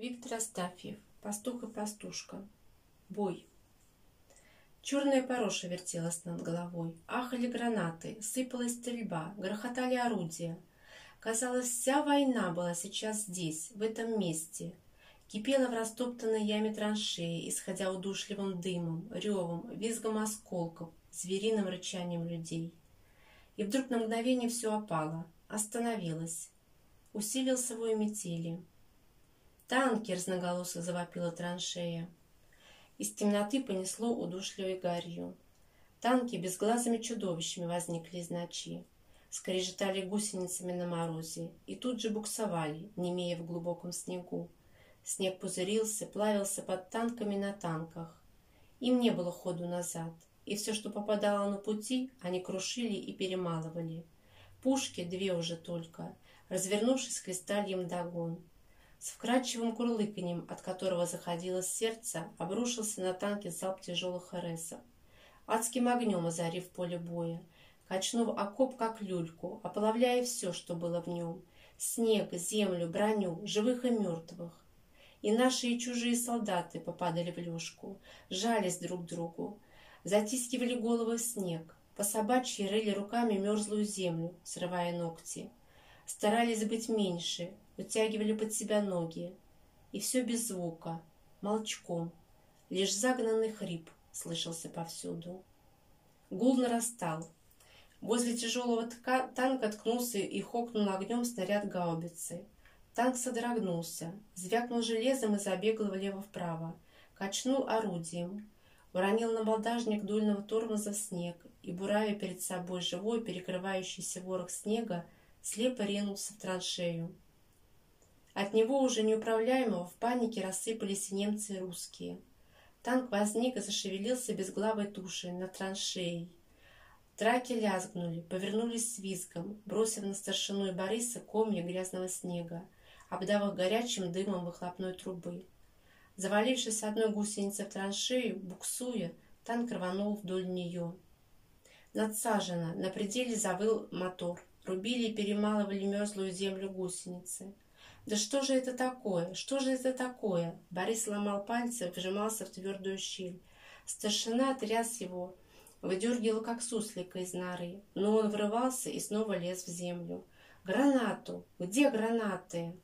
Виктор Астафьев. Пастух и пастушка. Бой. Черная пороша вертелась над головой. Ахали гранаты, сыпалась стрельба, грохотали орудия. Казалось, вся война была сейчас здесь, в этом месте. Кипела в растоптанной яме траншеи, исходя удушливым дымом, ревом, визгом осколков, звериным рычанием людей. И вдруг на мгновение все опало, остановилось. Усилился вой метели. «Танки!» — разноголосо завопила траншея. Из темноты понесло удушливой гарью. Танки безглазыми чудовищами возникли из ночи. Скрежетали гусеницами на морозе и тут же буксовали, немея в глубоком снегу. Снег пузырился, плавился под танками на танках. Им не было ходу назад, и все, что попадало на пути, они крушили и перемалывали. Пушки, две уже только, развернувшись кристальем догон, с вкрадчивым курлыканьем, от которого заходилось сердце, обрушился на танки залп тяжелых РСов. Адским огнем озарив поле боя, качнув окоп как люльку, ополовляя все, что было в нем. Снег, землю, броню, живых и мертвых. И наши и чужие солдаты попадали в лёжку, жались друг другу, затискивали головы в снег, по собачьи рыли руками мерзлую землю, срывая ногти. Старались быть меньше, вытягивали под себя ноги. И все без звука, молчком. Лишь загнанный хрип слышался повсюду. Гул нарастал. Возле тяжелого танка ткнулся и хокнул огнем снаряд гаубицы. Танк содрогнулся, звякнул железом и забегал влево-вправо, качнул орудием, уронил на балдажник дульного тормоза снег и, буравя перед собой живой, перекрывающийся ворох снега, слепо ринулся в траншею. От него уже неуправляемого в панике рассыпались и немцы, и русские. Танк возник и зашевелился безглавой тушей на траншеей. Траки лязгнули, повернулись с визгом, бросив на старшину и Бориса комья грязного снега, обдав их горячим дымом выхлопной трубы. Завалившись одной гусеницей в траншею, буксуя, танк рванул вдоль нее. Надсажено, на пределе завыл мотор. Рубили и перемалывали мерзлую землю гусеницы. Да что же это такое? Что же это такое? Борис ломал пальцы, вжимался в твердую щель. Старшина тряс его, выдергивал как суслика из норы, но он врывался и снова лез в землю. «Гранату! Где гранаты?»